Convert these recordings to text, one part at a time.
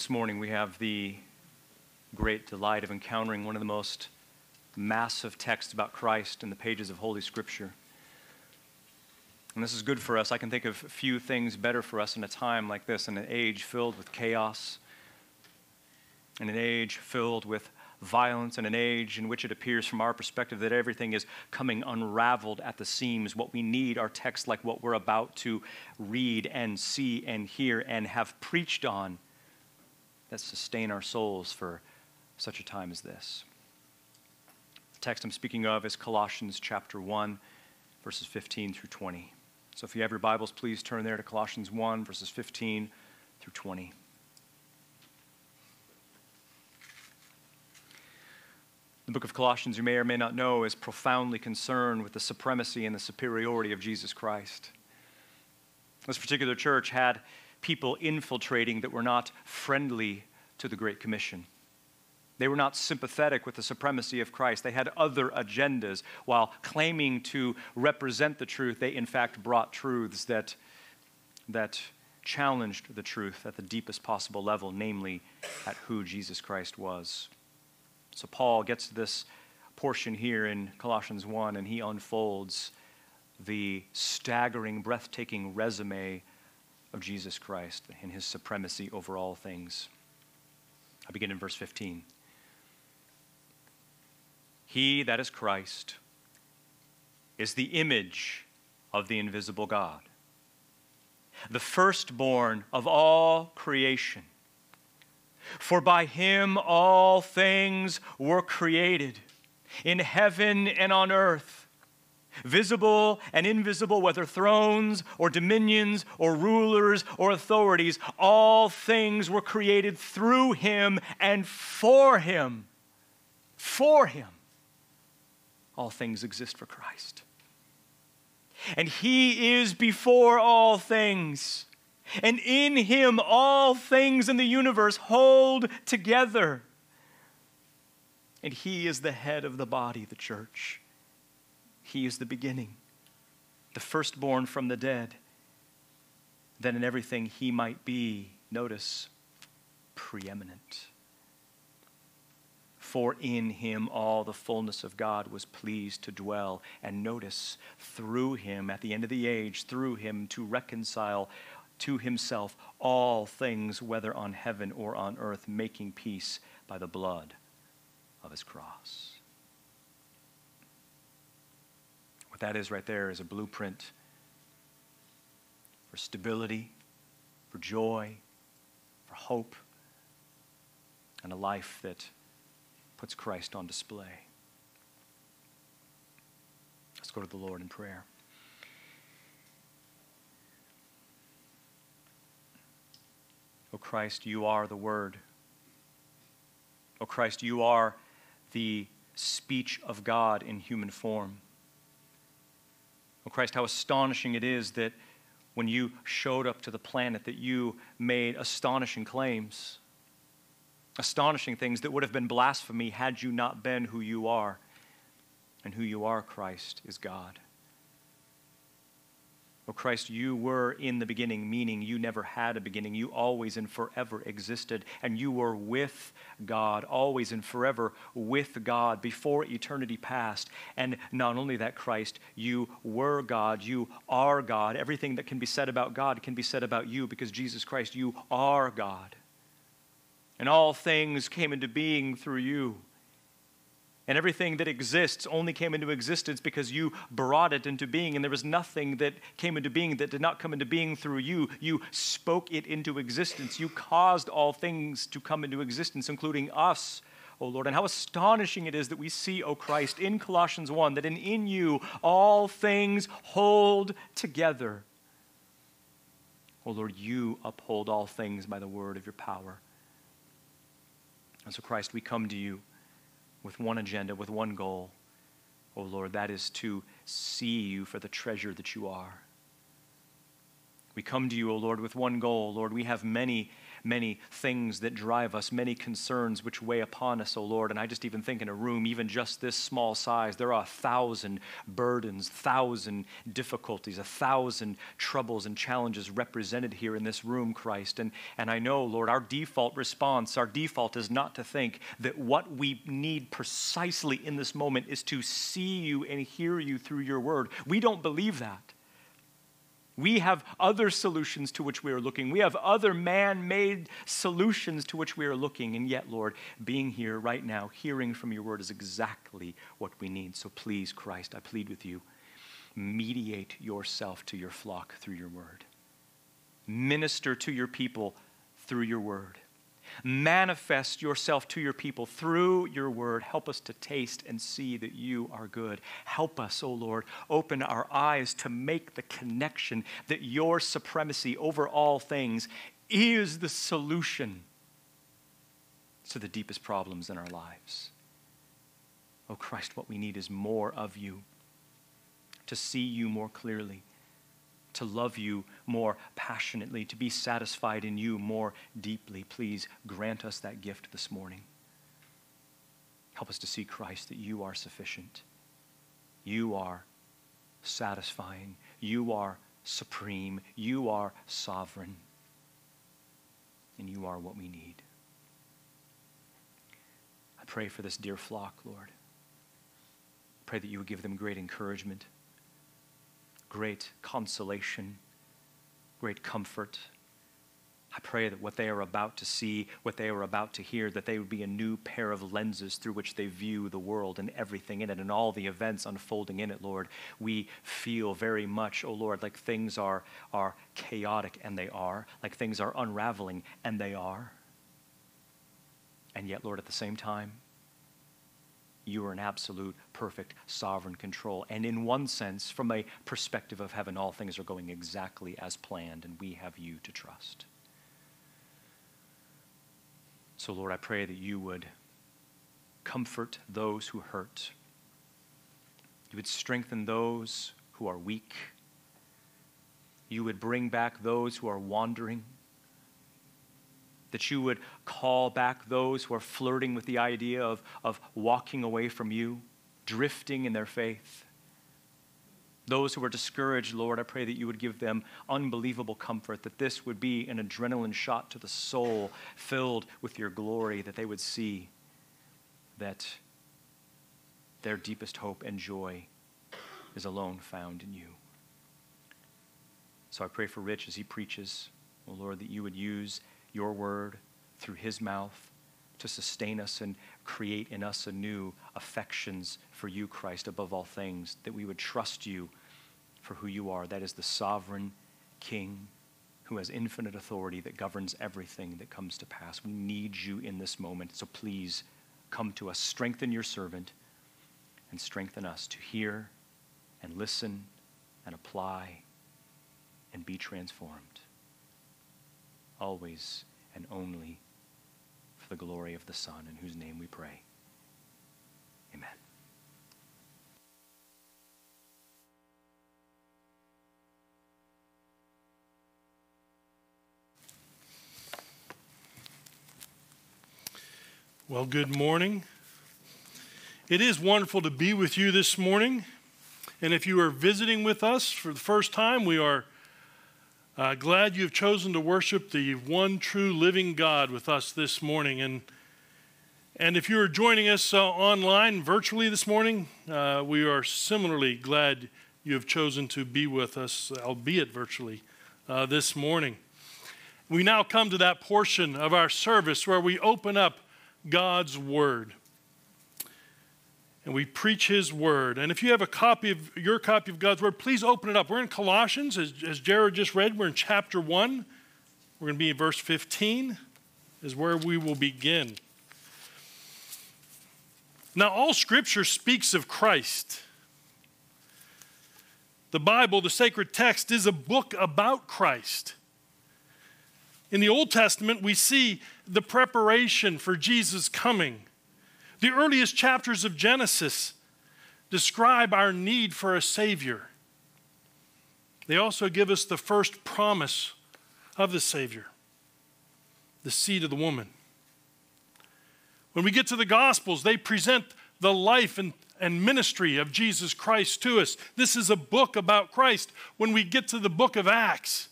This morning we have the great delight of encountering one of the most massive texts about Christ in the pages of Holy Scripture. And this is good for us. I can think of few things better for us in a time like this, in an age filled with chaos, in an age filled with violence, in an age in which it appears from our perspective that everything is coming unraveled at the seams. What we need are texts like what we're about to read and see and hear and have preached on that sustain our souls for such a time as this. The text I'm speaking of is Colossians chapter 1, verses 15 through 20. So if you have your Bibles, please turn there to Colossians 1, verses 15 through 20. The book of Colossians, you may or may not know, is profoundly concerned with the supremacy and the superiority of Jesus Christ. This particular church had people infiltrating that were not friendly to the Great Commission. They were not sympathetic with the supremacy of Christ. They had other agendas. While claiming to represent the truth, they in fact brought truths that, that challenged the truth at the deepest possible level, namely at who Jesus Christ was. So Paul gets to this portion here in Colossians 1, and he unfolds the staggering, breathtaking resume of Jesus Christ and his supremacy over all things. I begin in verse 15. He, that is Christ, is the image of the invisible God, the firstborn of all creation. For by him all things were created, in heaven and on earth, visible and invisible, whether thrones or dominions or rulers or authorities, all things were created through him and for him. For him all things exist for Christ. And He is before all things. And in Him, all things in the universe hold together. And He is the head of the body, the church. He is the beginning, the firstborn from the dead. that in everything He might be, notice, preeminent. For in him all the fullness of God was pleased to dwell. And notice, through him, at the end of the age, through him to reconcile to himself all things, whether on heaven or on earth, making peace by the blood of his cross. What that is right there is a blueprint for stability, for joy, for hope, and a life that puts Christ on display. Let's go to the Lord in prayer. O oh Christ, you are the Word. O oh Christ, you are the speech of God in human form. O oh Christ, how astonishing it is that when you showed up to the planet that you made astonishing claims astonishing things that would have been blasphemy had you not been who you are. And who you are, Christ, is God. Christ, you were in the beginning, meaning you never had a beginning. You always and forever existed. And you were with God, always and forever with God before eternity passed. And not only that, Christ, you were God. You are God. Everything that can be said about God can be said about you because Jesus Christ, you are God and all things came into being through you. And everything that exists only came into existence because you brought it into being. And there was nothing that came into being that did not come into being through you. You spoke it into existence. You caused all things to come into existence, including us, O Lord. And how astonishing it is that we see, O Christ, in Colossians 1, that in, in you all things hold together. O Lord, you uphold all things by the word of your power. And so, Christ, we come to you with one agenda, with one goal, oh Lord, that is to see you for the treasure that you are. We come to you, O oh Lord, with one goal. Lord, we have many many things that drive us, many concerns which weigh upon us, O Lord. And I just even think in a room, even just this small size, there are a thousand burdens, thousand difficulties, a thousand troubles and challenges represented here in this room, Christ. And, and I know, Lord, our default response, our default is not to think that what we need precisely in this moment is to see you and hear you through your word. We don't believe that. We have other solutions to which we are looking. We have other man made solutions to which we are looking. And yet, Lord, being here right now, hearing from your word is exactly what we need. So please, Christ, I plead with you, mediate yourself to your flock through your word. Minister to your people through your word. Manifest yourself to your people through your word. Help us to taste and see that you are good. Help us, O oh Lord, open our eyes to make the connection that your supremacy over all things is the solution to the deepest problems in our lives. Oh Christ, what we need is more of you, to see you more clearly to love you more passionately, to be satisfied in you more deeply. Please grant us that gift this morning. Help us to see, Christ, that you are sufficient. You are satisfying. You are supreme. You are sovereign. And you are what we need. I pray for this dear flock, Lord. Pray that you would give them great encouragement great consolation, great comfort. I pray that what they are about to see, what they are about to hear, that they would be a new pair of lenses through which they view the world and everything in it and all the events unfolding in it, Lord. We feel very much, oh Lord, like things are, are chaotic, and they are, like things are unraveling, and they are. And yet, Lord, at the same time, you are in absolute, perfect, sovereign control. And in one sense, from a perspective of heaven, all things are going exactly as planned, and we have you to trust. So, Lord, I pray that you would comfort those who hurt, you would strengthen those who are weak, you would bring back those who are wandering that you would call back those who are flirting with the idea of, of walking away from you, drifting in their faith. Those who are discouraged, Lord, I pray that you would give them unbelievable comfort, that this would be an adrenaline shot to the soul filled with your glory, that they would see that their deepest hope and joy is alone found in you. So I pray for Rich as he preaches, oh Lord, that you would use your word through his mouth to sustain us and create in us anew affections for you, Christ, above all things, that we would trust you for who you are. That is the sovereign King who has infinite authority that governs everything that comes to pass. We need you in this moment. So please come to us, strengthen your servant, and strengthen us to hear and listen and apply and be transformed always and only for the glory of the Son, in whose name we pray. Amen. Well, good morning. It is wonderful to be with you this morning. And if you are visiting with us for the first time, we are uh, glad you've chosen to worship the one true living God with us this morning. And, and if you are joining us uh, online virtually this morning, uh, we are similarly glad you have chosen to be with us, albeit virtually, uh, this morning. We now come to that portion of our service where we open up God's Word and we preach his word. And if you have a copy of your copy of God's word, please open it up. We're in Colossians, as, as Jared just read, we're in chapter 1. We're going to be in verse 15, is where we will begin. Now, all scripture speaks of Christ. The Bible, the sacred text, is a book about Christ. In the Old Testament, we see the preparation for Jesus' coming. The earliest chapters of Genesis describe our need for a Savior. They also give us the first promise of the Savior. the seed of the woman. When we get to the Gospels, they present the life and, and ministry of Jesus Christ to us. This is a book about Christ. When we get to the book of Acts,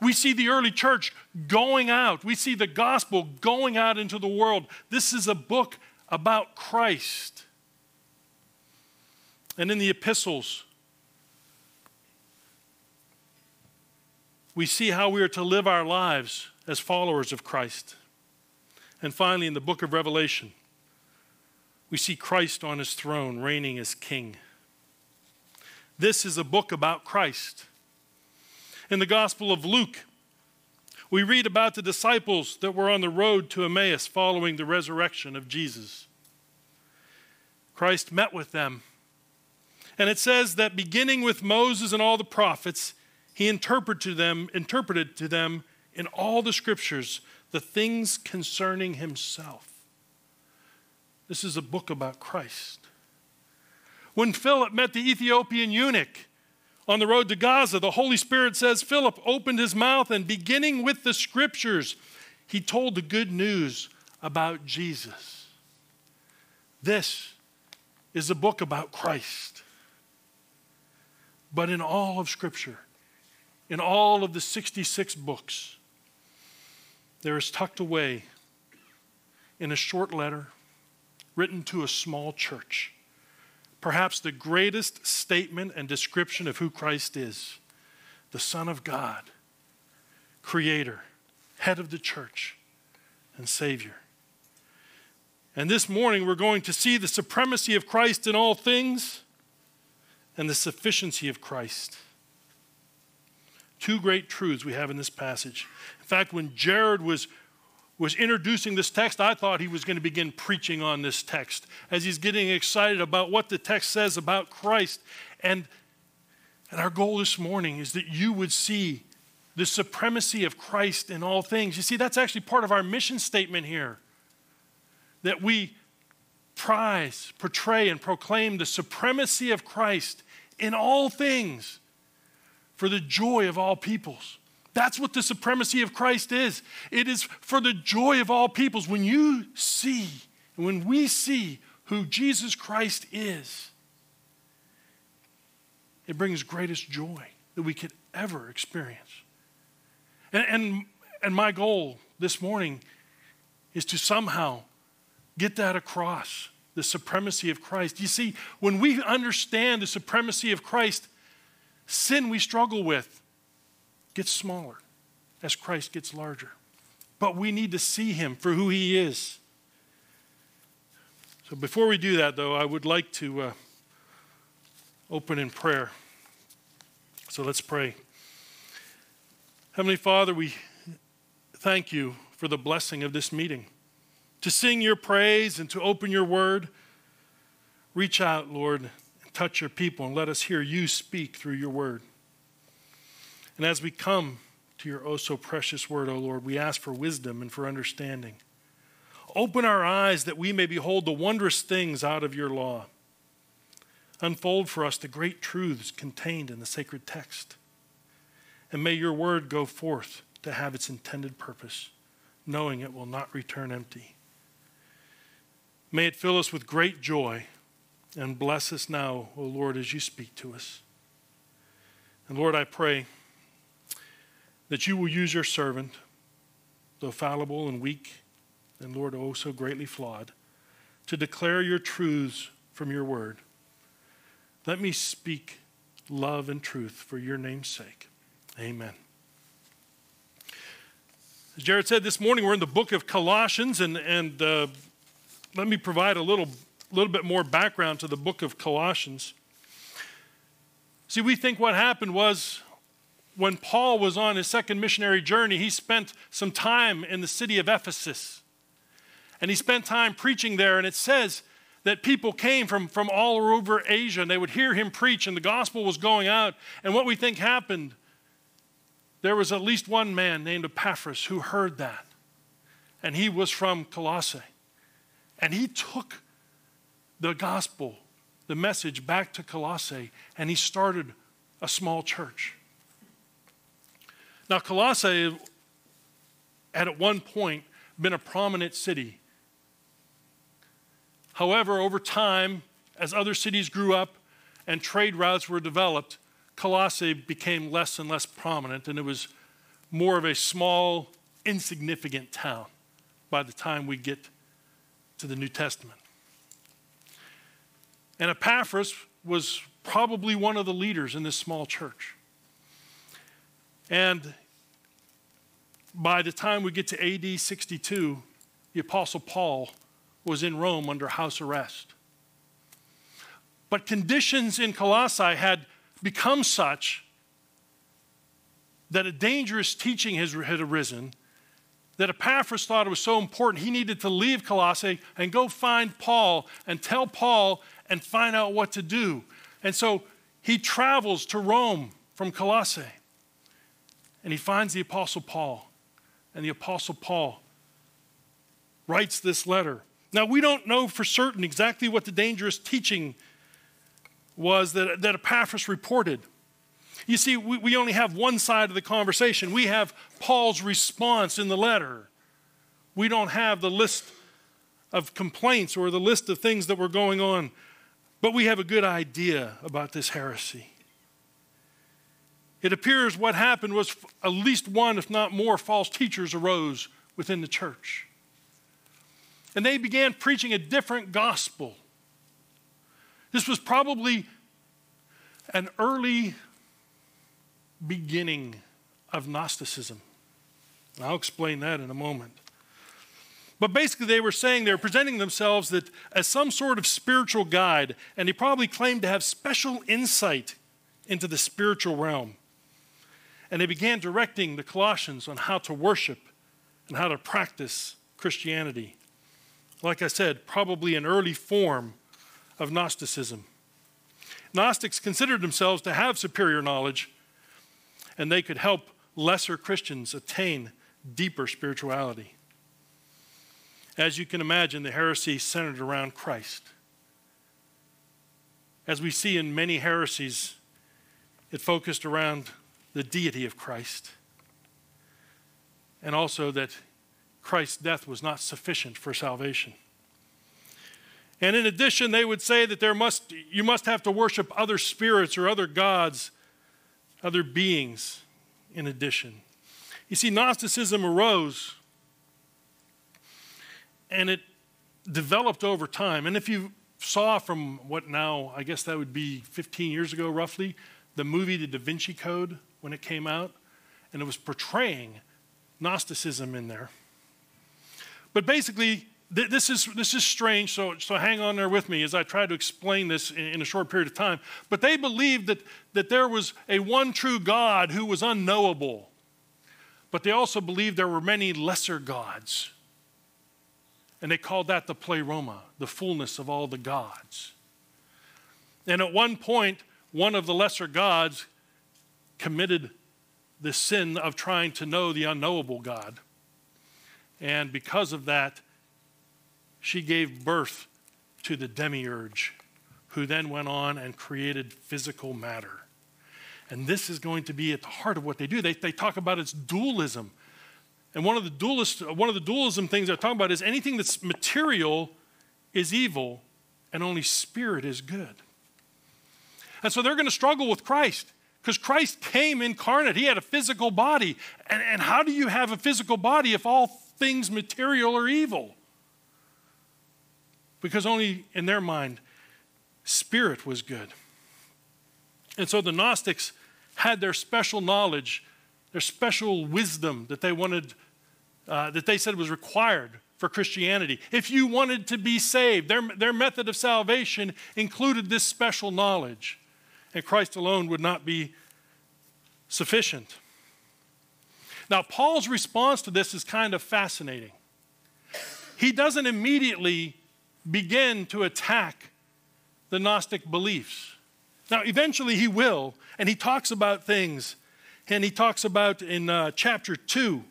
we see the early church going out. We see the gospel going out into the world. This is a book about Christ. And in the epistles, we see how we are to live our lives as followers of Christ. And finally, in the book of Revelation, we see Christ on his throne reigning as king. This is a book about Christ. In the Gospel of Luke, we read about the disciples that were on the road to Emmaus following the resurrection of Jesus. Christ met with them. And it says that beginning with Moses and all the prophets, he interpreted to them, interpreted to them in all the scriptures the things concerning himself. This is a book about Christ. When Philip met the Ethiopian eunuch on the road to Gaza, the Holy Spirit says Philip opened his mouth and beginning with the scriptures, he told the good news about Jesus. This is a book about Christ. But in all of Scripture, in all of the 66 books, there is tucked away in a short letter written to a small church, perhaps the greatest statement and description of who Christ is the Son of God, Creator, head of the church, and Savior. And this morning, we're going to see the supremacy of Christ in all things and the sufficiency of Christ. Two great truths we have in this passage. In fact, when Jared was, was introducing this text, I thought he was going to begin preaching on this text as he's getting excited about what the text says about Christ. And, and our goal this morning is that you would see the supremacy of Christ in all things. You see, that's actually part of our mission statement here. That we prize, portray, and proclaim the supremacy of Christ in all things for the joy of all peoples. That's what the supremacy of Christ is. It is for the joy of all peoples. When you see, when we see who Jesus Christ is, it brings greatest joy that we could ever experience. And, and, and my goal this morning is to somehow get that across the supremacy of Christ. You see, when we understand the supremacy of Christ, sin we struggle with gets smaller as Christ gets larger. But we need to see him for who he is. So before we do that, though, I would like to uh, open in prayer. So let's pray. Heavenly Father, we thank you for the blessing of this meeting. To sing your praise and to open your word, reach out, Lord, touch your people and let us hear you speak through your word. And as we come to your oh so precious word, O oh Lord, we ask for wisdom and for understanding. Open our eyes that we may behold the wondrous things out of your law. Unfold for us the great truths contained in the sacred text. And may your word go forth to have its intended purpose, knowing it will not return empty. May it fill us with great joy and bless us now, O Lord, as you speak to us. And Lord, I pray that you will use your servant, though fallible and weak, and Lord, oh so greatly flawed, to declare your truths from your word. Let me speak love and truth for your name's sake. Amen. As Jared said this morning, we're in the book of Colossians, and, and uh, let me provide a little little bit more background to the book of Colossians. See, we think what happened was when Paul was on his second missionary journey, he spent some time in the city of Ephesus. And he spent time preaching there, and it says that people came from, from all over Asia and they would hear him preach, and the gospel was going out. And what we think happened, there was at least one man named Epaphras who heard that. And he was from Colossae. And he took the gospel, the message back to Colossae, and he started a small church. Now, Colossae had at one point been a prominent city. However, over time, as other cities grew up and trade routes were developed, Colossae became less and less prominent, and it was more of a small, insignificant town by the time we get to the New Testament. And Epaphras was probably one of the leaders in this small church. And by the time we get to AD 62, the Apostle Paul was in Rome under house arrest. But conditions in Colossae had become such that a dangerous teaching had arisen that Epaphras thought it was so important he needed to leave Colossae and go find Paul and tell Paul and find out what to do. And so he travels to Rome from Colossae and he finds the Apostle Paul. And the Apostle Paul writes this letter. Now, we don't know for certain exactly what the dangerous teaching was that, that Epaphras reported. You see, we, we only have one side of the conversation. We have Paul's response in the letter. We don't have the list of complaints or the list of things that were going on, but we have a good idea about this heresy. It appears what happened was at least one, if not more, false teachers arose within the church. And they began preaching a different gospel. This was probably an early beginning of Gnosticism. I'll explain that in a moment. But basically, they were saying they were presenting themselves that as some sort of spiritual guide, and they probably claimed to have special insight into the spiritual realm. And they began directing the Colossians on how to worship and how to practice Christianity. Like I said, probably an early form of Gnosticism. Gnostics considered themselves to have superior knowledge and they could help lesser Christians attain deeper spirituality. As you can imagine, the heresy centered around Christ. As we see in many heresies, it focused around the deity of Christ, and also that Christ's death was not sufficient for salvation. And in addition, they would say that there must, you must have to worship other spirits or other gods other beings in addition. You see, Gnosticism arose and it developed over time. And if you saw from what now, I guess that would be 15 years ago roughly, the movie The Da Vinci Code when it came out, and it was portraying Gnosticism in there. But basically, th- this, is, this is strange, so, so hang on there with me as I try to explain this in, in a short period of time. But they believed that, that there was a one true God who was unknowable. But they also believed there were many lesser gods. And they called that the pleroma, the fullness of all the gods. And at one point, one of the lesser gods committed the sin of trying to know the unknowable God. And because of that, she gave birth to the demiurge, who then went on and created physical matter. And this is going to be at the heart of what they do. They, they talk about its dualism. And one of the dualist, one of the dualism things they're talking about is anything that's material is evil, and only spirit is good. And so they're going to struggle with Christ because Christ came incarnate. He had a physical body. And, and how do you have a physical body if all things material are evil? because only in their mind, spirit was good. And so the Gnostics had their special knowledge, their special wisdom that they wanted, uh, that they said was required for Christianity. If you wanted to be saved, their, their method of salvation included this special knowledge, and Christ alone would not be sufficient. Now, Paul's response to this is kind of fascinating. He doesn't immediately begin to attack the Gnostic beliefs. Now, eventually he will, and he talks about things, and he talks about in uh, chapter 2,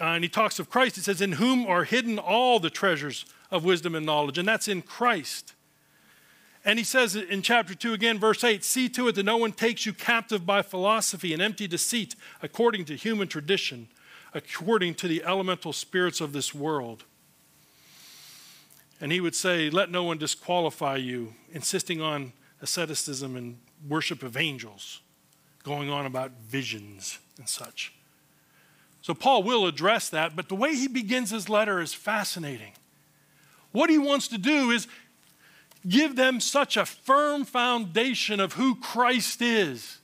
uh, and he talks of Christ. He says, In whom are hidden all the treasures of wisdom and knowledge, and that's in Christ. And he says in chapter 2 again, verse 8 See to it that no one takes you captive by philosophy and empty deceit according to human tradition according to the elemental spirits of this world. And he would say, Let no one disqualify you, insisting on asceticism and worship of angels, going on about visions and such. So Paul will address that, but the way he begins his letter is fascinating. What he wants to do is give them such a firm foundation of who Christ is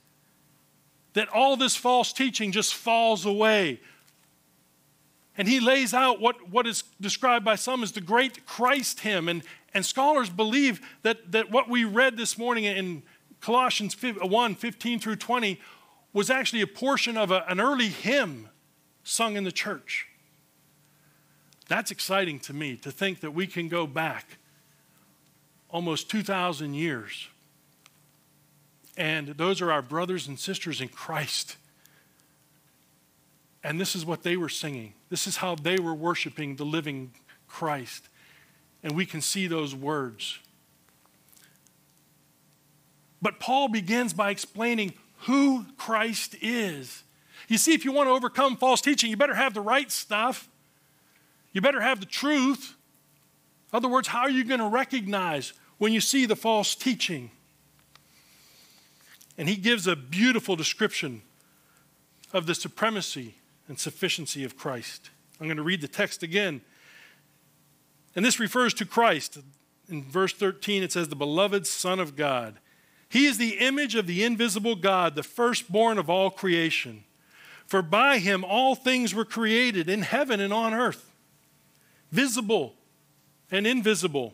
that all this false teaching just falls away. And he lays out what, what is described by some as the great Christ hymn. And, and scholars believe that, that what we read this morning in Colossians uh, 1 15 through 20 was actually a portion of a, an early hymn sung in the church. That's exciting to me to think that we can go back almost 2,000 years. And those are our brothers and sisters in Christ. And this is what they were singing. This is how they were worshiping the living Christ. And we can see those words. But Paul begins by explaining who Christ is. You see, if you want to overcome false teaching, you better have the right stuff. You better have the truth. In other words, how are you going to recognize when you see the false teaching? And he gives a beautiful description of the supremacy and sufficiency of Christ. I'm going to read the text again. And this refers to Christ. In verse 13, it says, The beloved Son of God. He is the image of the invisible God, the firstborn of all creation. For by him all things were created in heaven and on earth, visible and invisible,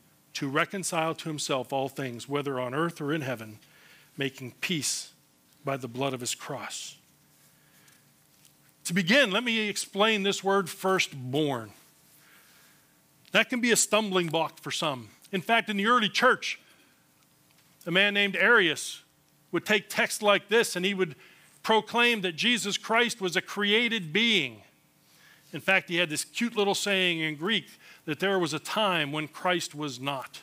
to reconcile to himself all things, whether on earth or in heaven making peace by the blood of his cross. To begin, let me explain this word firstborn. That can be a stumbling block for some. In fact, in the early church, a man named Arius would take texts like this and he would proclaim that Jesus Christ was a created being. In fact, he had this cute little saying in Greek that there was a time when Christ was not,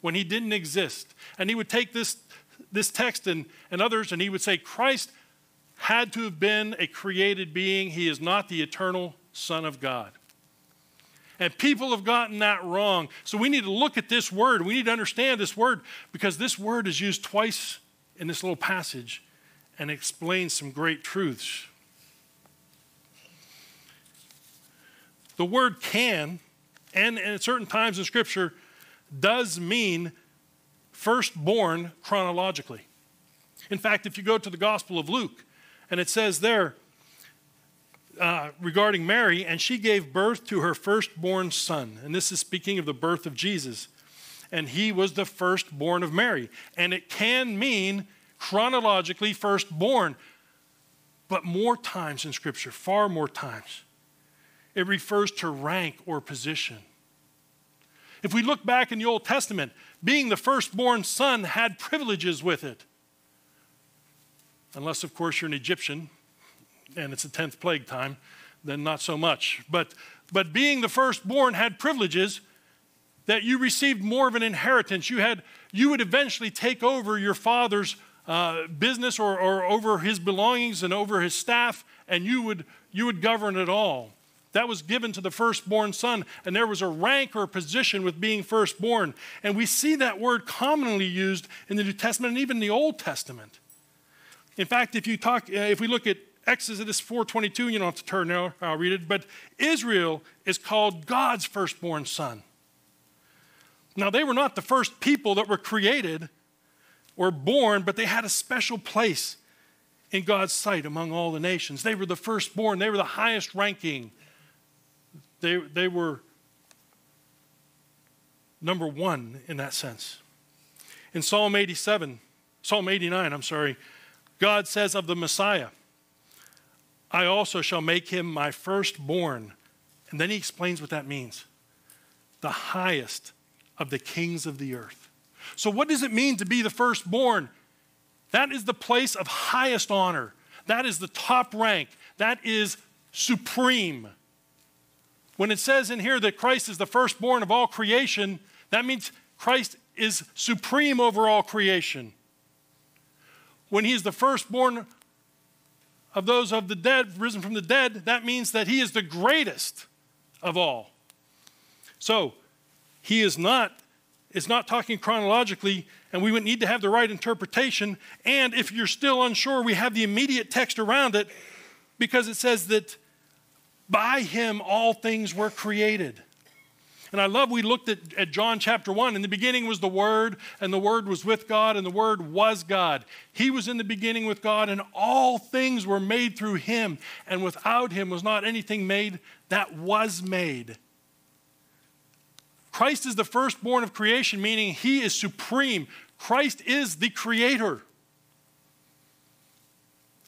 when he didn't exist. And he would take this this text and, and others, and he would say, Christ had to have been a created being. He is not the eternal Son of God. And people have gotten that wrong. So we need to look at this word. We need to understand this word because this word is used twice in this little passage and explains some great truths. The word can, and at certain times in Scripture, does mean firstborn chronologically. In fact, if you go to the Gospel of Luke, and it says there uh, regarding Mary, and she gave birth to her firstborn son. And this is speaking of the birth of Jesus. And he was the firstborn of Mary. And it can mean chronologically firstborn, but more times in Scripture, far more times, it refers to rank or position. If we look back in the Old Testament, being the firstborn son had privileges with it. Unless, of course, you're an Egyptian and it's the 10th plague time, then not so much. But, but being the firstborn had privileges that you received more of an inheritance. You, had, you would eventually take over your father's uh, business or, or over his belongings and over his staff, and you would, you would govern it all. That was given to the firstborn son, and there was a rank or a position with being firstborn. And we see that word commonly used in the New Testament and even the Old Testament. In fact, if you talk, uh, if we look at Exodus 4:22, you don't have to turn now, I'll read it, but Israel is called God's firstborn son. Now, they were not the first people that were created or born, but they had a special place in God's sight among all the nations. They were the firstborn, they were the highest ranking they, they were number one in that sense. In Psalm 87, Psalm 89, I'm sorry, God says of the Messiah, I also shall make him my firstborn. And then he explains what that means the highest of the kings of the earth. So, what does it mean to be the firstborn? That is the place of highest honor. That is the top rank. That is supreme. When it says in here that Christ is the firstborn of all creation, that means Christ is supreme over all creation. When he is the firstborn of those of the dead, risen from the dead, that means that he is the greatest of all. So, he is not it's not talking chronologically, and we would need to have the right interpretation. And if you're still unsure, we have the immediate text around it because it says that by him all things were created. And I love we looked at, at John chapter 1. In the beginning was the Word, and the Word was with God, and the Word was God. He was in the beginning with God, and all things were made through him. And without him was not anything made that was made. Christ is the firstborn of creation, meaning he is supreme. Christ is the creator.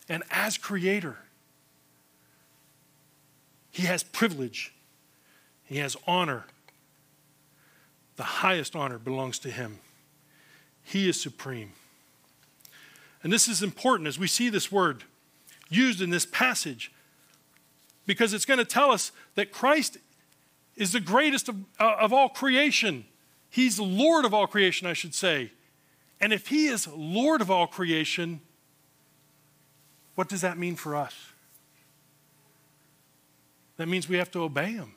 And as creator, he has privilege, he has honor. The highest honor belongs to him. He is supreme. And this is important as we see this word used in this passage because it's going to tell us that Christ is the greatest of, uh, of all creation. He's Lord of all creation, I should say. And if He is Lord of all creation, what does that mean for us? That means we have to obey Him.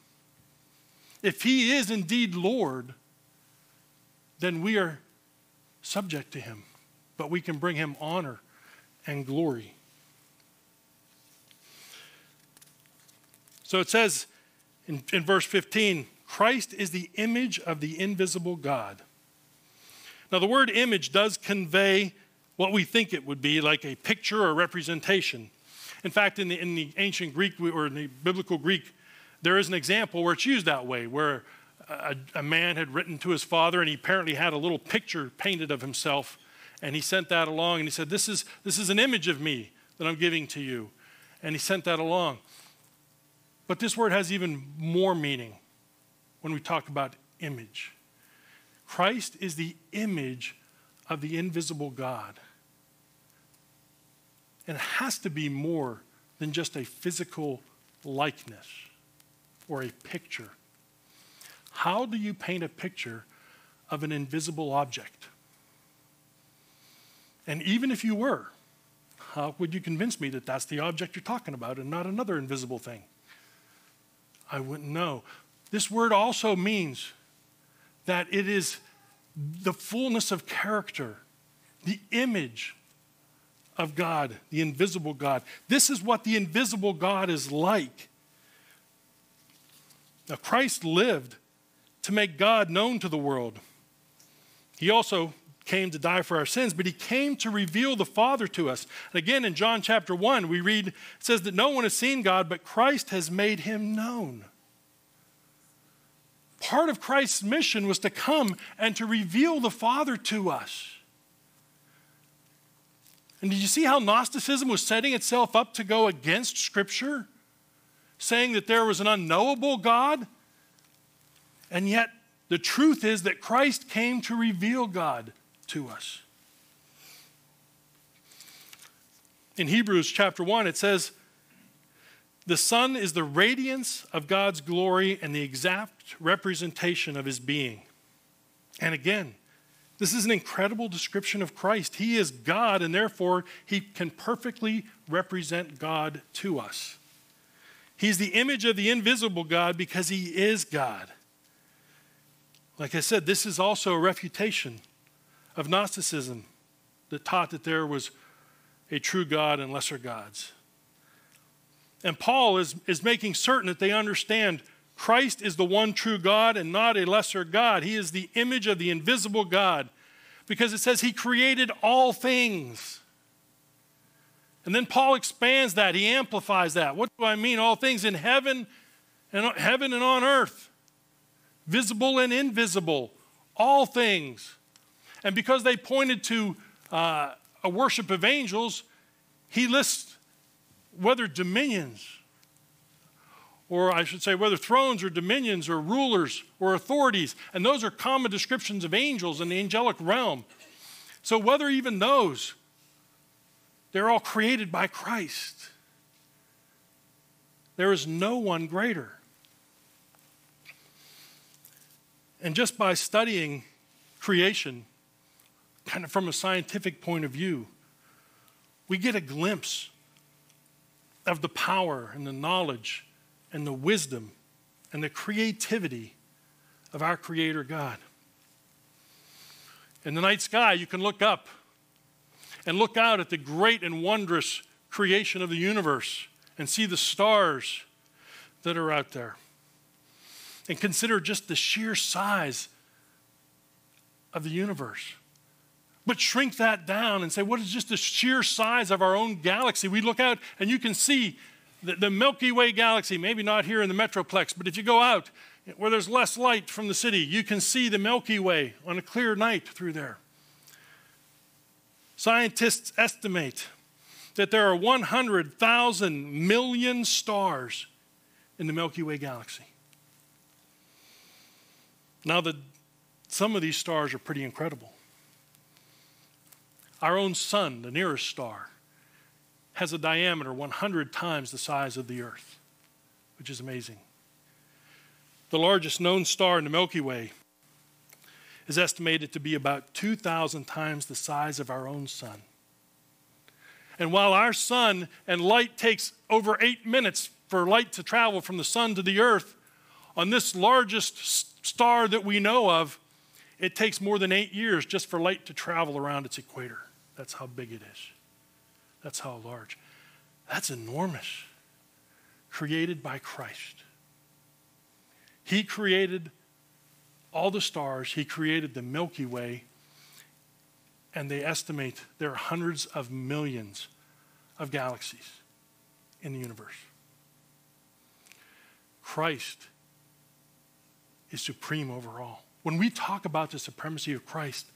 If He is indeed Lord, then we are subject to Him, but we can bring Him honor and glory. So it says, in, in verse 15, Christ is the image of the invisible God. Now, the word image does convey what we think it would be, like a picture or representation. In fact, in the, in the ancient Greek or in the biblical Greek, there is an example where it's used that way, where a, a, man had written to his father and he apparently had a little picture painted of himself and he sent that along and he said, This is, this is an image of me that I'm giving to you. And he sent that along. But this word has even more meaning when we talk about image. Christ is the image of the invisible God. And it has to be more than just a physical likeness or a picture. How do you paint a picture of an invisible object? And even if you were, how would you convince me that that's the object you're talking about and not another invisible thing? I wouldn't know. This word also means that it is the fullness of character, the image of God, the invisible God. This is what the invisible God is like. Now, Christ lived to make God known to the world. He also came to die for our sins, but he came to reveal the Father to us. And again, in John chapter 1, we read, it says that no one has seen God, but Christ has made him known. Part of Christ's mission was to come and to reveal the Father to us. And did you see how Gnosticism was setting itself up to go against Scripture? Saying that there was an unknowable God? And yet, the truth is that Christ came to reveal God to us. In Hebrews chapter 1, it says, The Son is the radiance of God's glory and the exact representation of his being. And again, this is an incredible description of Christ. He is God, and therefore he can perfectly represent God to us. He's the image of the invisible God because he is God. Like I said, this is also a refutation of Gnosticism that taught that there was a true God and lesser gods. And Paul is, is making certain that they understand Christ is the one true God and not a lesser God. He is the image of the invisible God because it says he created all things. And then Paul expands that, he amplifies that. What do I mean? All things in heaven and heaven and on earth, visible and invisible, all things. And because they pointed to uh, a worship of angels, he lists whether dominions, or I should say, whether thrones or dominions or rulers or authorities, and those are common descriptions of angels in the angelic realm. So, whether even those, they're all created by Christ. There is no one greater. And just by studying creation, kind of from a scientific point of view, we get a glimpse of the power and the knowledge and the wisdom and the creativity of our Creator God. In the night sky, you can look up and look out at the great and wondrous creation of the universe and see the stars that are out there. And consider just the sheer size of the universe. But shrink that down and say, what is just the sheer size of our own galaxy? We look out and you can see the, the Milky Way galaxy, maybe not here in the Metroplex, but if you go out where there's less light from the city, you can see the Milky Way on a clear night through there. Scientists estimate that there are 100,000 million stars in the Milky Way galaxy. Now, the, some of these stars are pretty incredible. Our own sun, the nearest star, has a diameter 100 times the size of the Earth, which is amazing. The largest known star in the Milky Way is estimated to be about 2,000 times the size of our own sun. And while our sun and light takes over eight minutes for light to travel from the sun to the earth, on this largest star that we know of, it takes more than eight years just for light to travel around its equator. That's how big it is. That's how large. That's enormous. Created by Christ. He created all the stars, He created the Milky Way, and they estimate there are hundreds of millions of galaxies in the universe. Christ is supreme over all. When we talk about the supremacy of Christ,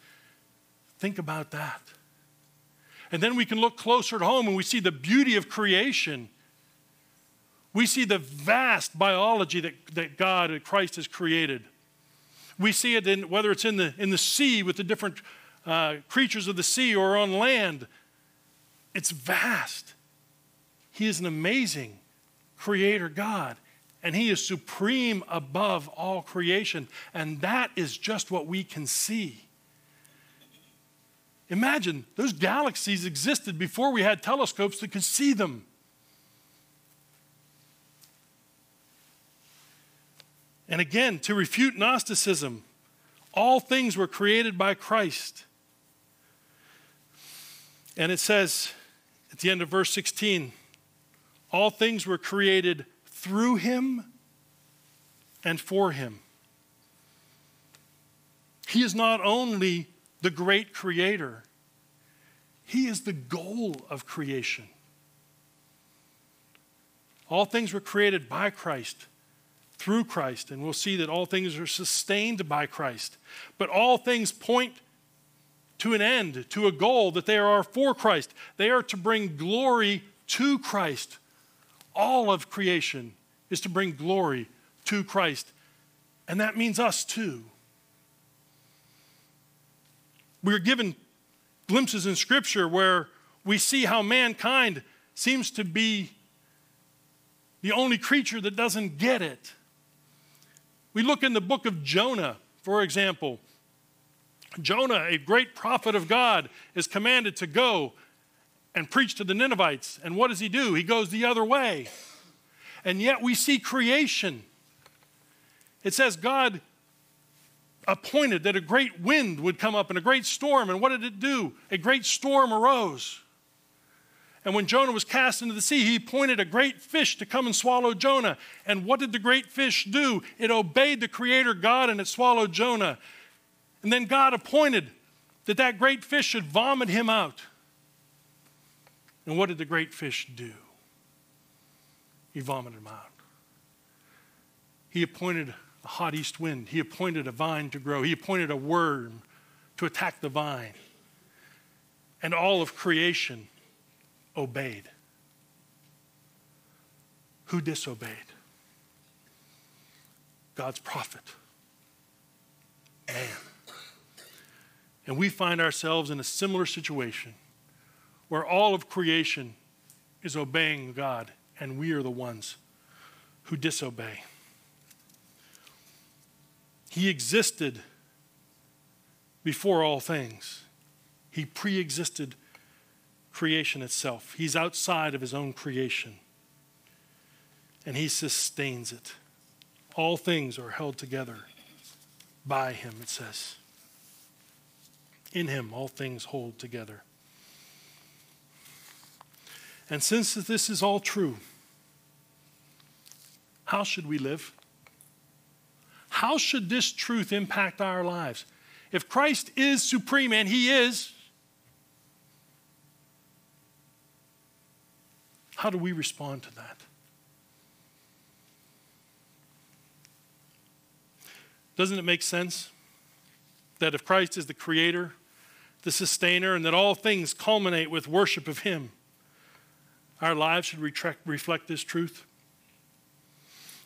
think about that. And then we can look closer at home and we see the beauty of creation. We see the vast biology that, that God and Christ has created. We see it in whether it's in the, in the sea with the different uh, creatures of the sea or on land. It's vast. He is an amazing creator God, and He is supreme above all creation. And that is just what we can see. Imagine those galaxies existed before we had telescopes that could see them. And again, to refute Gnosticism, all things were created by Christ. And it says at the end of verse 16, all things were created through him and for him. He is not only the great creator. He is the goal of creation. All things were created by Christ, through Christ, and we'll see that all things are sustained by Christ. But all things point to an end, to a goal, that they are for Christ. They are to bring glory to Christ. All of creation is to bring glory to Christ. And that means us too. We're given glimpses in Scripture where we see how mankind seems to be the only creature that doesn't get it. We look in the book of Jonah, for example. Jonah, a great prophet of God, is commanded to go and preach to the Ninevites. And what does he do? He goes the other way. And yet we see creation. It says God appointed that a great wind would come up and a great storm. And what did it do? A great storm arose. And when Jonah was cast into the sea, he appointed a great fish to come and swallow Jonah. And what did the great fish do? It obeyed the Creator God and it swallowed Jonah. And then God appointed that that great fish should vomit him out. And what did the great fish do? He vomited him out. He appointed a hot east wind. He appointed a vine to grow. He appointed a worm to attack the vine. And all of creation obeyed. who disobeyed? God's prophet. Man. And we find ourselves in a similar situation where all of creation is obeying God, and we are the ones who disobey. He existed before all things, He pre existed creation itself. He's outside of His own creation, and He sustains it. All things are held together by Him, it says. In Him, all things hold together. And since this is all true, how should we live? How should this truth impact our lives? If Christ is supreme, and He is, how do we respond to that? Doesn't it make sense that if Christ is the creator, the sustainer, and that all things culminate with worship of Him, our lives should reflect this truth?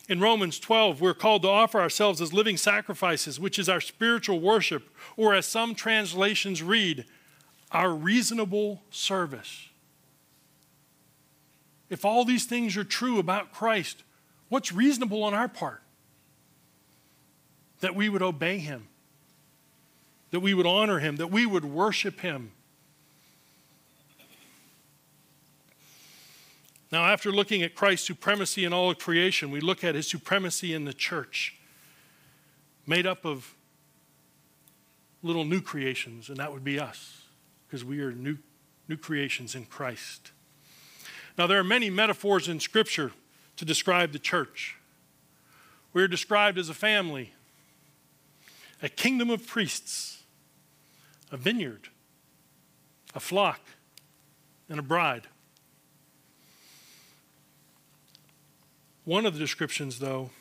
In Romans 12, we're called to offer ourselves as living sacrifices, which is our spiritual worship, or as some translations read, our reasonable service. If all these things are true about Christ, what's reasonable on our part? That we would obey him, that we would honor him, that we would worship him, Now, after looking at Christ's supremacy in all of creation, we look at his supremacy in the church, made up of little new creations, and that would be us, because we are new, new creations in Christ. Now, there are many metaphors in Scripture to describe the church. We are described as a family, a kingdom of priests, a vineyard, a flock, and a bride. One of the descriptions, though,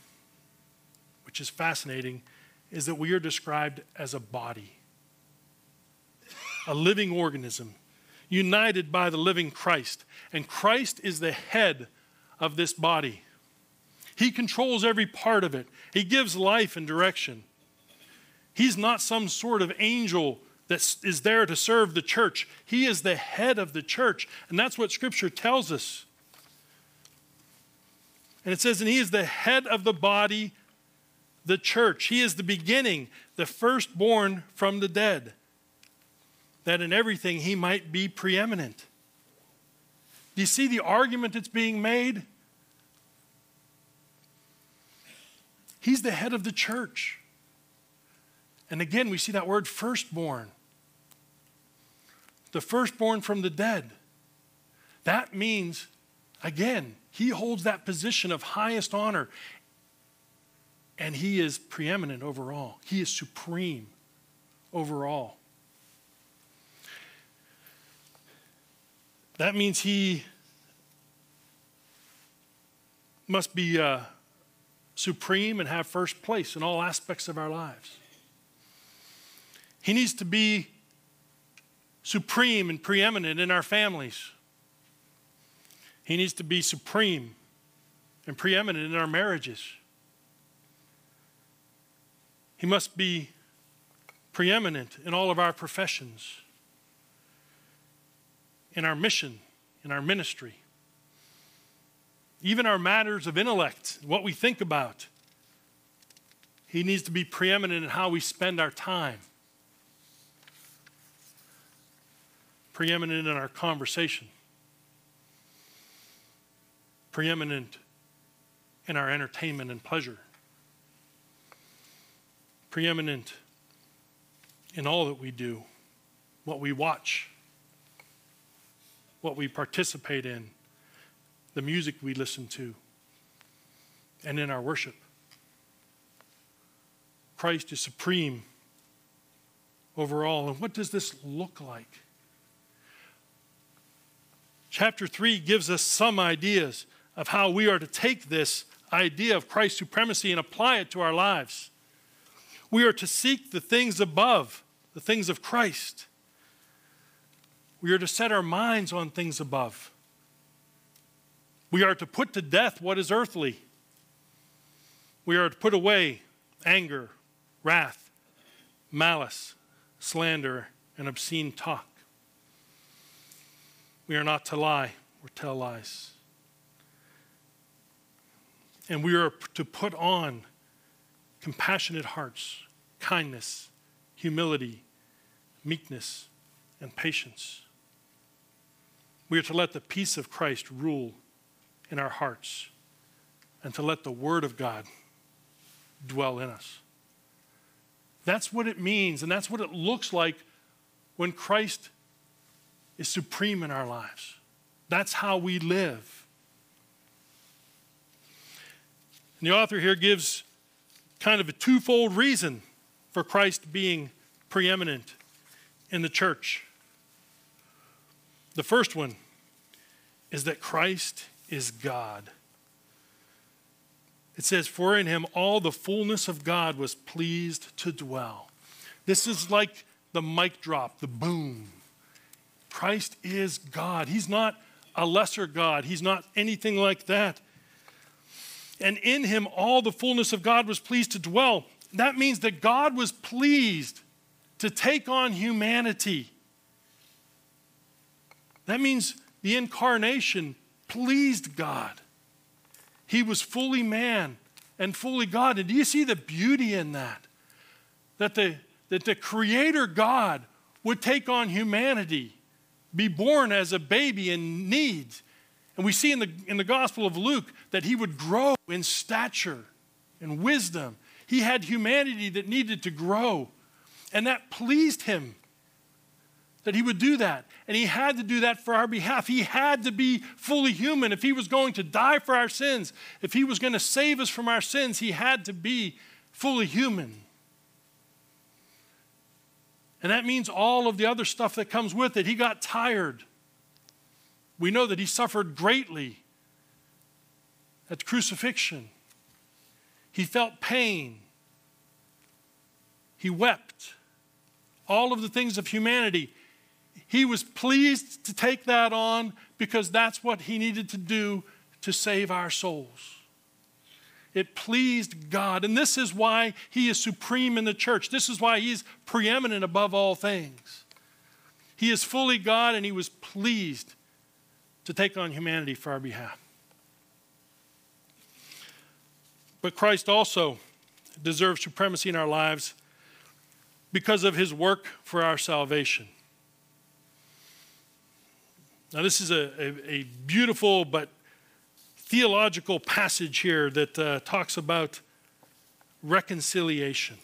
which is fascinating, is that we are described as a body, a living organism, united by the living Christ. And Christ is the head of this body. He controls every part of it, He gives life and direction. He's not some sort of angel that is there to serve the church. He is the head of the church. And that's what Scripture tells us. And it says, and he is the head of the body, the church. He is the beginning, the firstborn from the dead, that in everything he might be preeminent. Do you see the argument that's being made? He's the head of the church. And again, we see that word firstborn. The firstborn from the dead. That means, again, he holds that position of highest honor, and he is preeminent over all. He is supreme over all. That means he must be uh, supreme and have first place in all aspects of our lives. He needs to be supreme and preeminent in our families. He needs to be supreme and preeminent in our marriages. He must be preeminent in all of our professions, in our mission, in our ministry, even our matters of intellect, what we think about. He needs to be preeminent in how we spend our time, preeminent in our conversation preeminent in our entertainment and pleasure, preeminent in all that we do, what we watch, what we participate in, the music we listen to, and in our worship. Christ is supreme over all. And what does this look like? Chapter 3 gives us some ideas of how we are to take this idea of Christ's supremacy and apply it to our lives. We are to seek the things above, the things of Christ. We are to set our minds on things above. We are to put to death what is earthly. We are to put away anger, wrath, malice, slander, and obscene talk. We are not to lie or tell lies. And we are to put on compassionate hearts, kindness, humility, meekness, and patience. We are to let the peace of Christ rule in our hearts and to let the Word of God dwell in us. That's what it means, and that's what it looks like when Christ is supreme in our lives. That's how we live. And the author here gives kind of a twofold reason for Christ being preeminent in the church. The first one is that Christ is God. It says, For in him all the fullness of God was pleased to dwell. This is like the mic drop, the boom. Christ is God. He's not a lesser God, He's not anything like that. And in him all the fullness of God was pleased to dwell. That means that God was pleased to take on humanity. That means the incarnation pleased God. He was fully man and fully God. And do you see the beauty in that? That the, that the Creator God would take on humanity, be born as a baby in need. And we see in the, in the Gospel of Luke that he would grow in stature and wisdom. He had humanity that needed to grow. And that pleased him that he would do that. And he had to do that for our behalf. He had to be fully human. If he was going to die for our sins, if he was going to save us from our sins, he had to be fully human. And that means all of the other stuff that comes with it. He got tired. We know that he suffered greatly at the crucifixion. He felt pain. He wept. All of the things of humanity. He was pleased to take that on because that's what he needed to do to save our souls. It pleased God. And this is why he is supreme in the church. This is why he is preeminent above all things. He is fully God and he was pleased to take on humanity for our behalf. But Christ also deserves supremacy in our lives because of his work for our salvation. Now, this is a, a, a beautiful but theological passage here that uh, talks about reconciliation.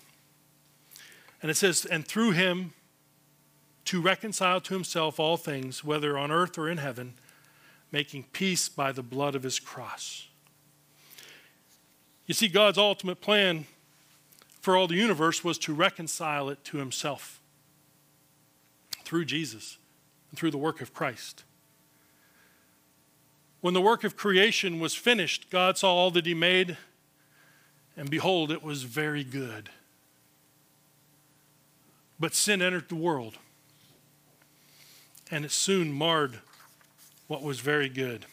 And it says, And through him to reconcile to himself all things, whether on earth or in heaven, making peace by the blood of his cross. You see, God's ultimate plan for all the universe was to reconcile it to himself through Jesus and through the work of Christ. When the work of creation was finished, God saw all that He made, and behold, it was very good. But sin entered the world, and it soon marred what was very good.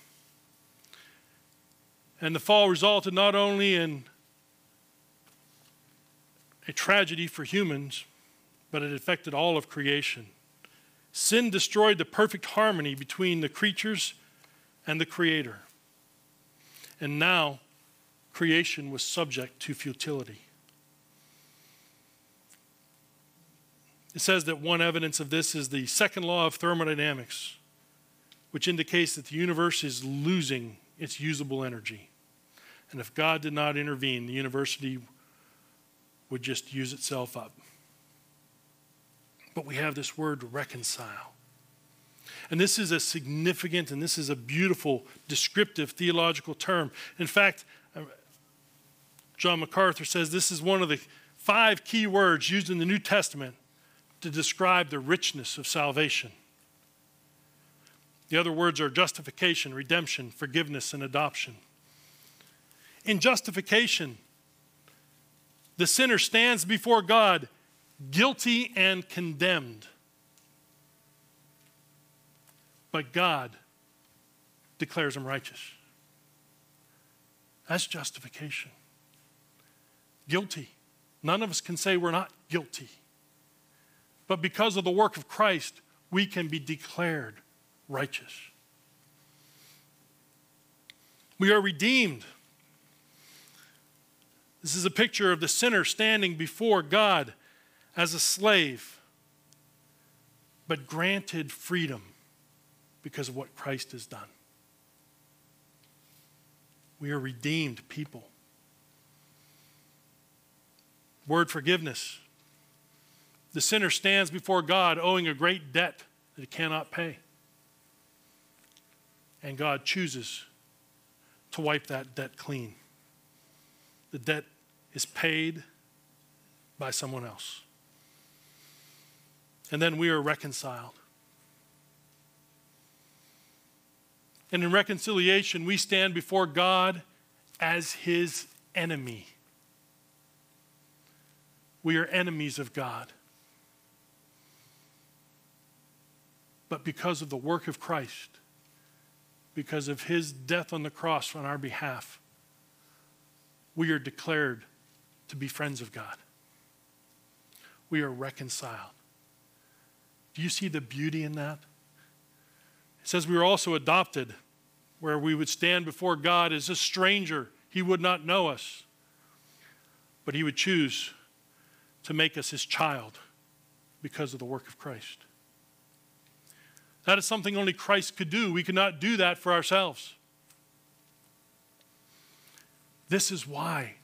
And the fall resulted not only in a tragedy for humans, but it affected all of creation. Sin destroyed the perfect harmony between the creatures and the Creator. And now, creation was subject to futility. It says that one evidence of this is the second law of thermodynamics, which indicates that the universe is losing its usable energy. And if God did not intervene, the university would just use itself up. But we have this word reconcile. And this is a significant and this is a beautiful, descriptive theological term. In fact, uh, John MacArthur says this is one of the five key words used in the New Testament to describe the richness of salvation. The other words are justification, redemption, forgiveness, and adoption. In justification, the sinner stands before God guilty and condemned. But God declares him righteous. That's justification. Guilty. None of us can say we're not guilty. But because of the work of Christ, we can be declared righteous. We are redeemed. This is a picture of the sinner standing before God as a slave, but granted freedom because of what Christ has done. We are redeemed people. Word forgiveness. The sinner stands before God owing a great debt that he cannot pay. And God chooses to wipe that debt clean. The debt is paid by someone else. And then we are reconciled. And in reconciliation, we stand before God as his enemy. We are enemies of God. But because of the work of Christ, because of his death on the cross on our behalf, we are declared to be friends of God. We are reconciled. Do you see the beauty in that? It says we were also adopted, where we would stand before God as a stranger. He would not know us, but He would choose to make us His child because of the work of Christ. That is something only Christ could do. We could not do that for ourselves. This is why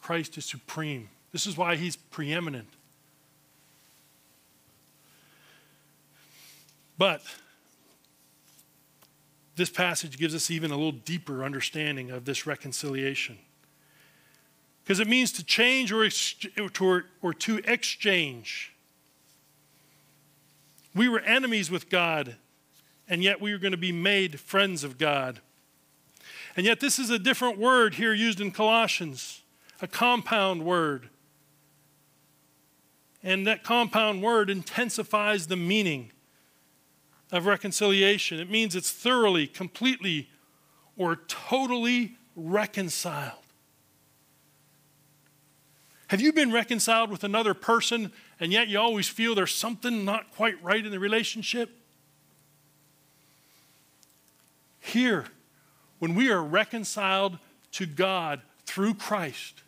Christ is supreme. This is why he's preeminent. But this passage gives us even a little deeper understanding of this reconciliation. Because it means to change or, or, or to exchange. We were enemies with God, and yet we are going to be made friends of God. And yet, this is a different word here used in Colossians, a compound word. And that compound word intensifies the meaning of reconciliation. It means it's thoroughly, completely, or totally reconciled. Have you been reconciled with another person and yet you always feel there's something not quite right in the relationship? Here, when we are reconciled to God through Christ,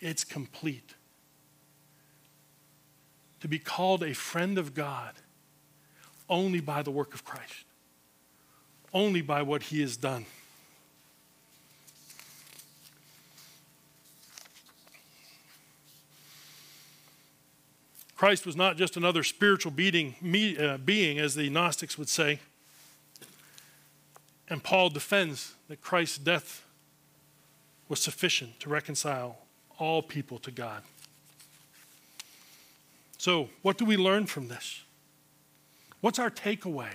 it's complete. To be called a friend of God only by the work of Christ, only by what he has done. Christ was not just another spiritual being, uh, being, as the Gnostics would say. And Paul defends that Christ's death was sufficient to reconcile all people to God. So, what do we learn from this? What's our takeaway?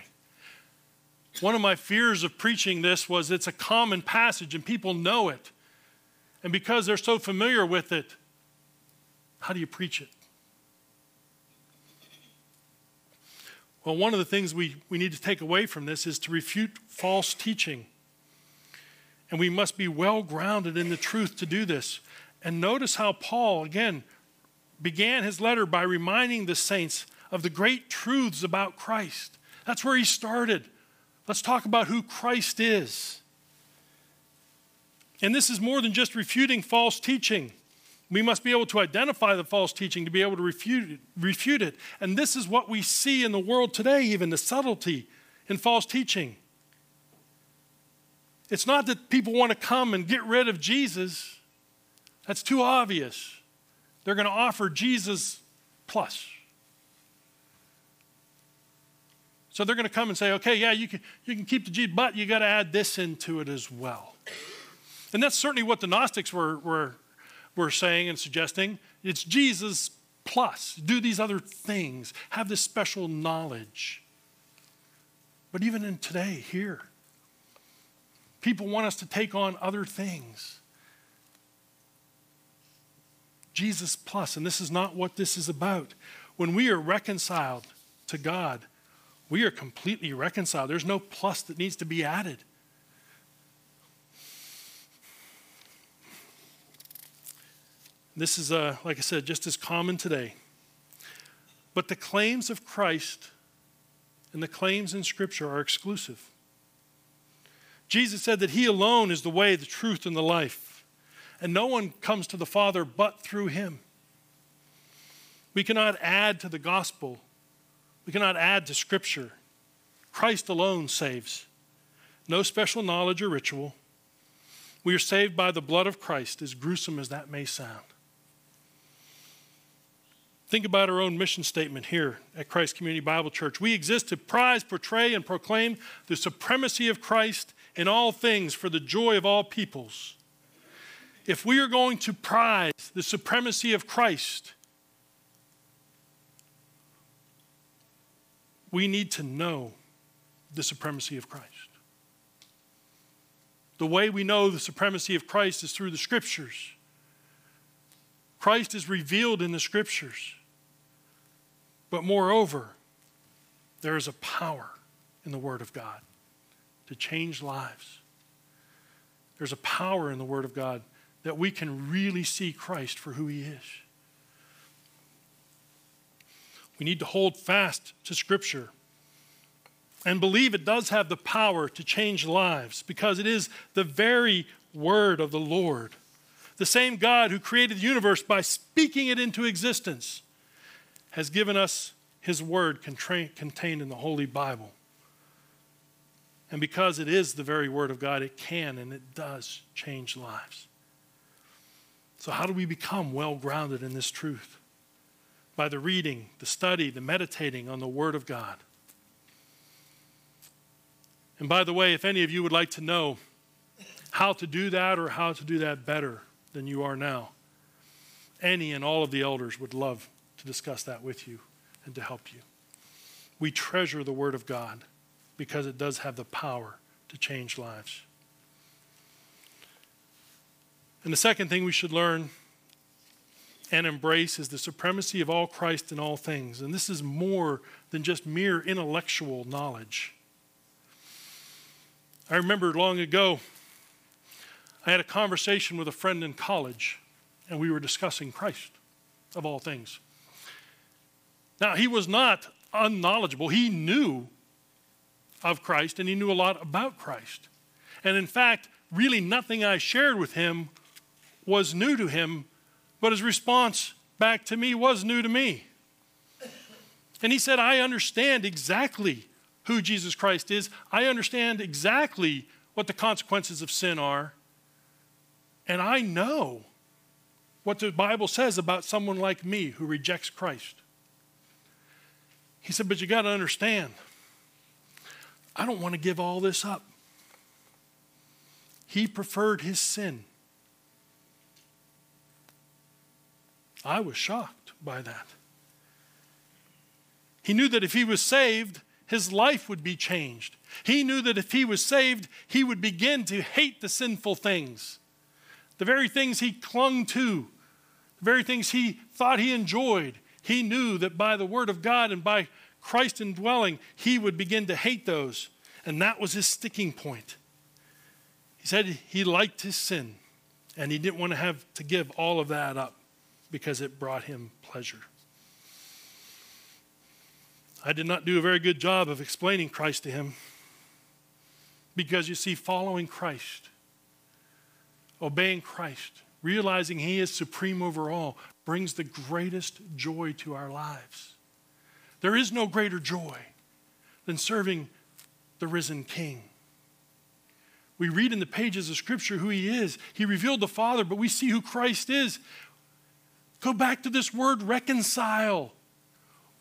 One of my fears of preaching this was it's a common passage and people know it. And because they're so familiar with it, how do you preach it? Well, one of the things we, we need to take away from this is to refute false teaching. And we must be well grounded in the truth to do this. And notice how Paul, again, began his letter by reminding the saints of the great truths about Christ. That's where he started. Let's talk about who Christ is. And this is more than just refuting false teaching. We must be able to identify the false teaching to be able to refute it, refute it. And this is what we see in the world today, even the subtlety in false teaching. It's not that people want to come and get rid of Jesus, that's too obvious. They're going to offer Jesus plus. So they're going to come and say, okay, yeah, you can, you can keep the Jesus, but you got to add this into it as well. And that's certainly what the Gnostics were, were, were saying and suggesting. It's Jesus plus. Do these other things, have this special knowledge. But even in today, here, people want us to take on other things. Jesus plus, and this is not what this is about. When we are reconciled to God, we are completely reconciled. There's no plus that needs to be added. This is, uh, like I said, just as common today. But the claims of Christ and the claims in Scripture are exclusive. Jesus said that He alone is the way, the truth, and the life. And no one comes to the Father but through Him. We cannot add to the gospel, we cannot add to Scripture. Christ alone saves. No special knowledge or ritual. We are saved by the blood of Christ, as gruesome as that may sound. Think about our own mission statement here at Christ Community Bible Church. We exist to prize, portray, and proclaim the supremacy of Christ in all things for the joy of all peoples. If we are going to prize the supremacy of Christ, we need to know the supremacy of Christ. The way we know the supremacy of Christ is through the Scriptures. Christ is revealed in the Scriptures. But moreover, there is a power in the Word of God to change lives. There's a power in the Word of God that we can really see Christ for who He is. We need to hold fast to Scripture and believe it does have the power to change lives because it is the very Word of the Lord. The same God who created the universe by speaking it into existence has given us his word contained in the Holy Bible. And because it is the very word of God, it can and it does change lives. So, how do we become well grounded in this truth? By the reading, the study, the meditating on the word of God. And by the way, if any of you would like to know how to do that or how to do that better than you are now, any and all of the elders would love to discuss that with you and to help you. We treasure the Word of God because it does have the power to change lives. And the second thing we should learn and embrace is the supremacy of all Christ in all things. And this is more than just mere intellectual knowledge. I remember long ago, I had a conversation with a friend in college, and we were discussing Christ, of all things. Now, he was not unknowledgeable. He knew of Christ and he knew a lot about Christ. And in fact, really nothing I shared with him was new to him, but his response back to me was new to me. And he said, I understand exactly who Jesus Christ is. I understand exactly what the consequences of sin are. And I know what the Bible says about someone like me who rejects Christ. He said, But you got to understand, I don't want to give all this up. He preferred his sin. I was shocked by that. He knew that if he was saved, his life would be changed. He knew that if he was saved, he would begin to hate the sinful things, the very things he clung to, the very things he thought he enjoyed. He knew that by the word of God and by Christ indwelling, he would begin to hate those. And that was his sticking point. He said he liked his sin and he didn't want to have to give all of that up because it brought him pleasure. I did not do a very good job of explaining Christ to him because you see, following Christ, obeying Christ, realizing he is supreme over all, brings the greatest joy to our lives. There is no greater joy than serving the risen King. We read in the pages of Scripture who he is. He revealed the Father, but we see who Christ is. Go back to this word reconcile.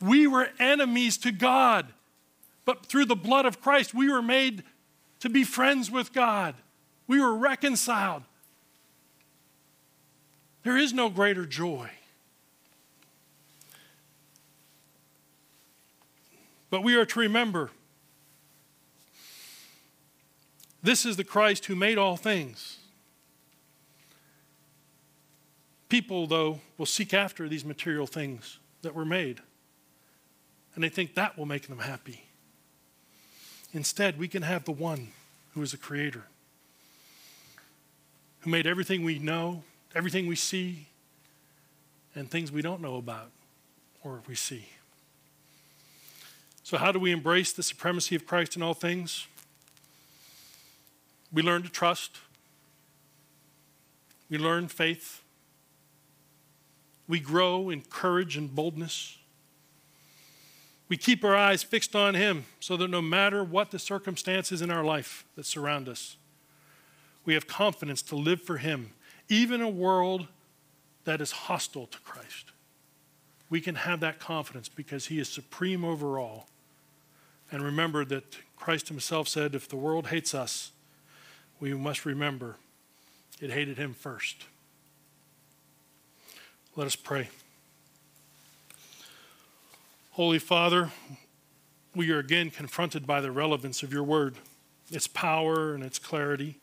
We were enemies to God, but through the blood of Christ, we were made to be friends with God. We were reconciled. There is no greater joy. But we are to remember this is the Christ who made all things. People, though, will seek after these material things that were made, and they think that will make them happy. Instead, we can have the one who is a creator, who made everything we know, everything we see, and things we don't know about or we see. So, how do we embrace the supremacy of Christ in all things? We learn to trust, we learn faith, we grow in courage and boldness. We keep our eyes fixed on Him so that no matter what the circumstances in our life that surround us, we have confidence to live for Him, even a world that is hostile to Christ. We can have that confidence because He is supreme over all. And remember that Christ Himself said, if the world hates us, we must remember it hated Him first. Let us pray. Holy Father, we are again confronted by the relevance of your word, its power and its clarity.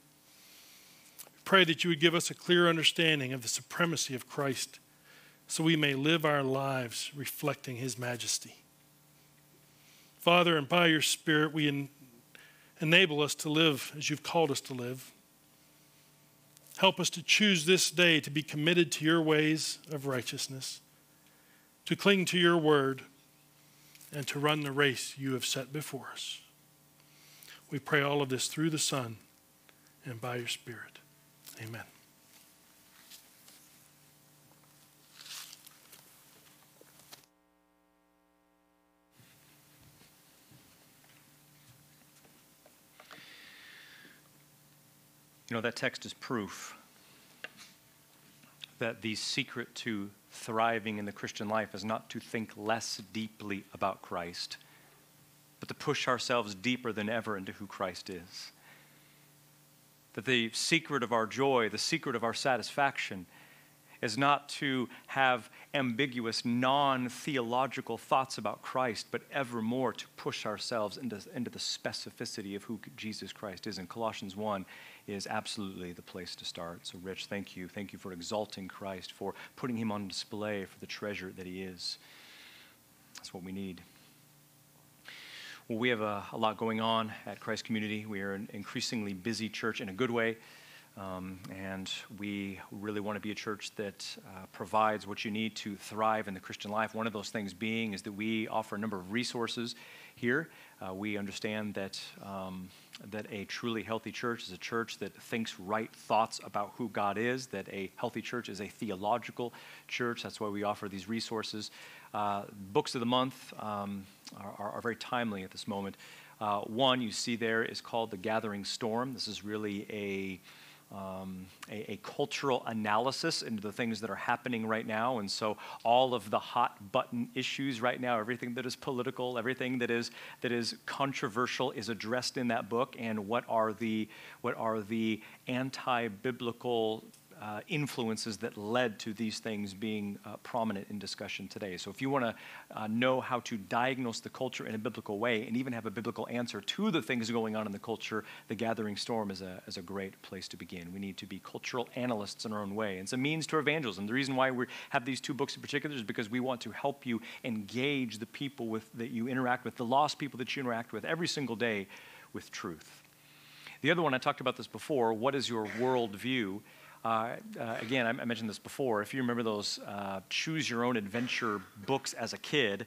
Pray that you would give us a clear understanding of the supremacy of Christ so we may live our lives reflecting his majesty. Father, and by your Spirit, we en- enable us to live as you've called us to live. Help us to choose this day to be committed to your ways of righteousness, to cling to your word, and to run the race you have set before us. We pray all of this through the Son and by your Spirit. Amen. You know, that text is proof that the secret to thriving in the Christian life is not to think less deeply about Christ, but to push ourselves deeper than ever into who Christ is. That the secret of our joy, the secret of our satisfaction, is not to have ambiguous, non theological thoughts about Christ, but ever more to push ourselves into, into the specificity of who Jesus Christ is. And Colossians 1 is absolutely the place to start. So, Rich, thank you. Thank you for exalting Christ, for putting him on display for the treasure that he is. That's what we need. Well, we have a, a lot going on at Christ Community. We are an increasingly busy church in a good way. Um, and we really want to be a church that uh, provides what you need to thrive in the Christian life. One of those things being is that we offer a number of resources here. Uh, we understand that, um, that a truly healthy church is a church that thinks right thoughts about who God is, that a healthy church is a theological church. That's why we offer these resources. Uh, books of the month um, are, are, very timely at this moment. Uh, one you see there is called The Gathering Storm. This is really a um, a, a, cultural analysis into the things that are happening right now. And so all of the hot button issues right now, everything that is political, everything that is that is controversial is addressed in that book. And what are the what are the anti-biblical uh, influences that led to these things being uh, prominent in discussion today. So, if you want to uh, know how to diagnose the culture in a biblical way and even have a biblical answer to the things going on in the culture, The Gathering Storm is a, is a great place to begin. We need to be cultural analysts in our own way. It's a means to evangelism. The reason why we have these two books in particular is because we want to help you engage the people with, that you interact with, the lost people that you interact with every single day with truth. The other one, I talked about this before, what is your worldview? Uh, uh, again, I, mentioned this before. If you remember those uh, choose your own adventure books as a kid,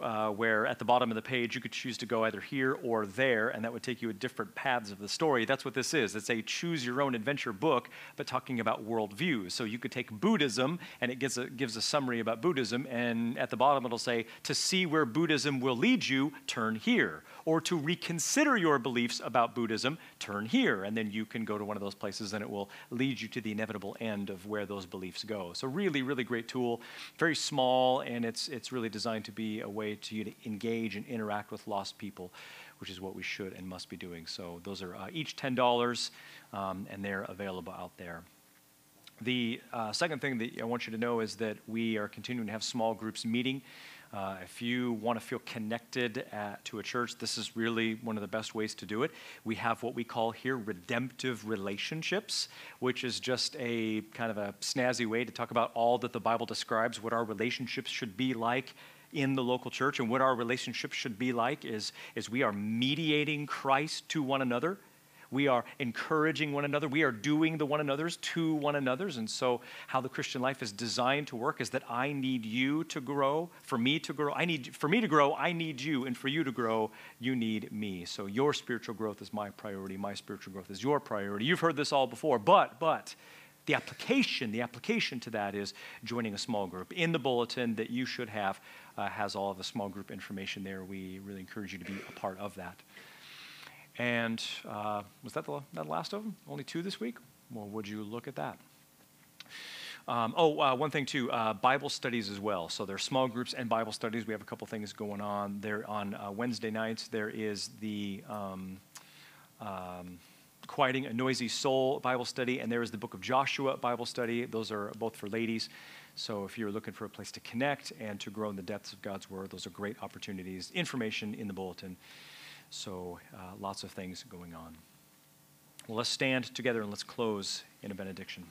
uh, where at the bottom of the page you could choose to go either here or there, and that would take you at different paths of the story. That's what this is. It's a choose your own adventure book, but talking about worldviews. So you could take Buddhism, and it gives a, gives a summary about Buddhism, and at the bottom it'll say, to see where Buddhism will lead you, turn here. Or to reconsider your beliefs about Buddhism, turn here. And then you can go to one of those places, and it will lead you to the inevitable end of where those beliefs go. So really, really great tool. Very small, and it's, it's really designed to be a way to you to engage and interact with lost people, which is what we should and must be doing. So those are uh, each $10, um, and they're available out there. The uh, second thing that I want you to know is that we are continuing to have small groups meeting. Uh, if you want to feel connected at, to a church, this is really one of the best ways to do it. We have what we call here redemptive relationships, which is just a kind of a snazzy way to talk about all that the Bible describes what our relationships should be like in the local church and what our relationship should be like is, is we are mediating Christ to one another. We are encouraging one another. We are doing the one another's to one another's. And so, how the Christian life is designed to work is that I need you to grow. For me to grow, I need for me to grow, I need you, and for you to grow, you need me. So your spiritual growth is my priority. My spiritual growth is your priority. You've heard this all before, but but the application, the application to that is joining a small group. In the bulletin that you should have uh, has all of the small group information there. We really encourage you to be a part of that. And uh, was that the that last of them? Only two this week? Well, would you look at that? Um, oh, uh, one thing too, uh, Bible studies as well. So there are small groups and Bible studies. We have a couple things going on. There on uh, Wednesday nights. There is the um, um, Quieting a Noisy Soul Bible study, and there is the Book of Joshua Bible study. Those are both for ladies. So if you're looking for a place to connect and to grow in the depths of God's Word, those are great opportunities. Information in the bulletin. So uh, lots of things going on. Well, let's stand together and let's close in a benediction.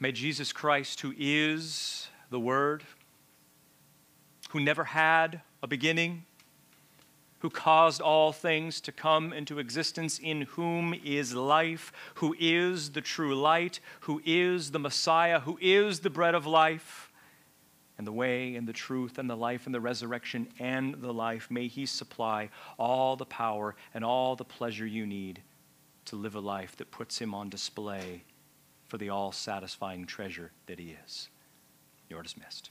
May Jesus Christ, who is the Word, who never had a beginning, who caused all things to come into existence, in whom is life, who is the true light, who is the Messiah, who is the bread of life, and the way and the truth and the life and the resurrection and the life. May He supply all the power and all the pleasure you need to live a life that puts Him on display for the all satisfying treasure that He is. You're dismissed.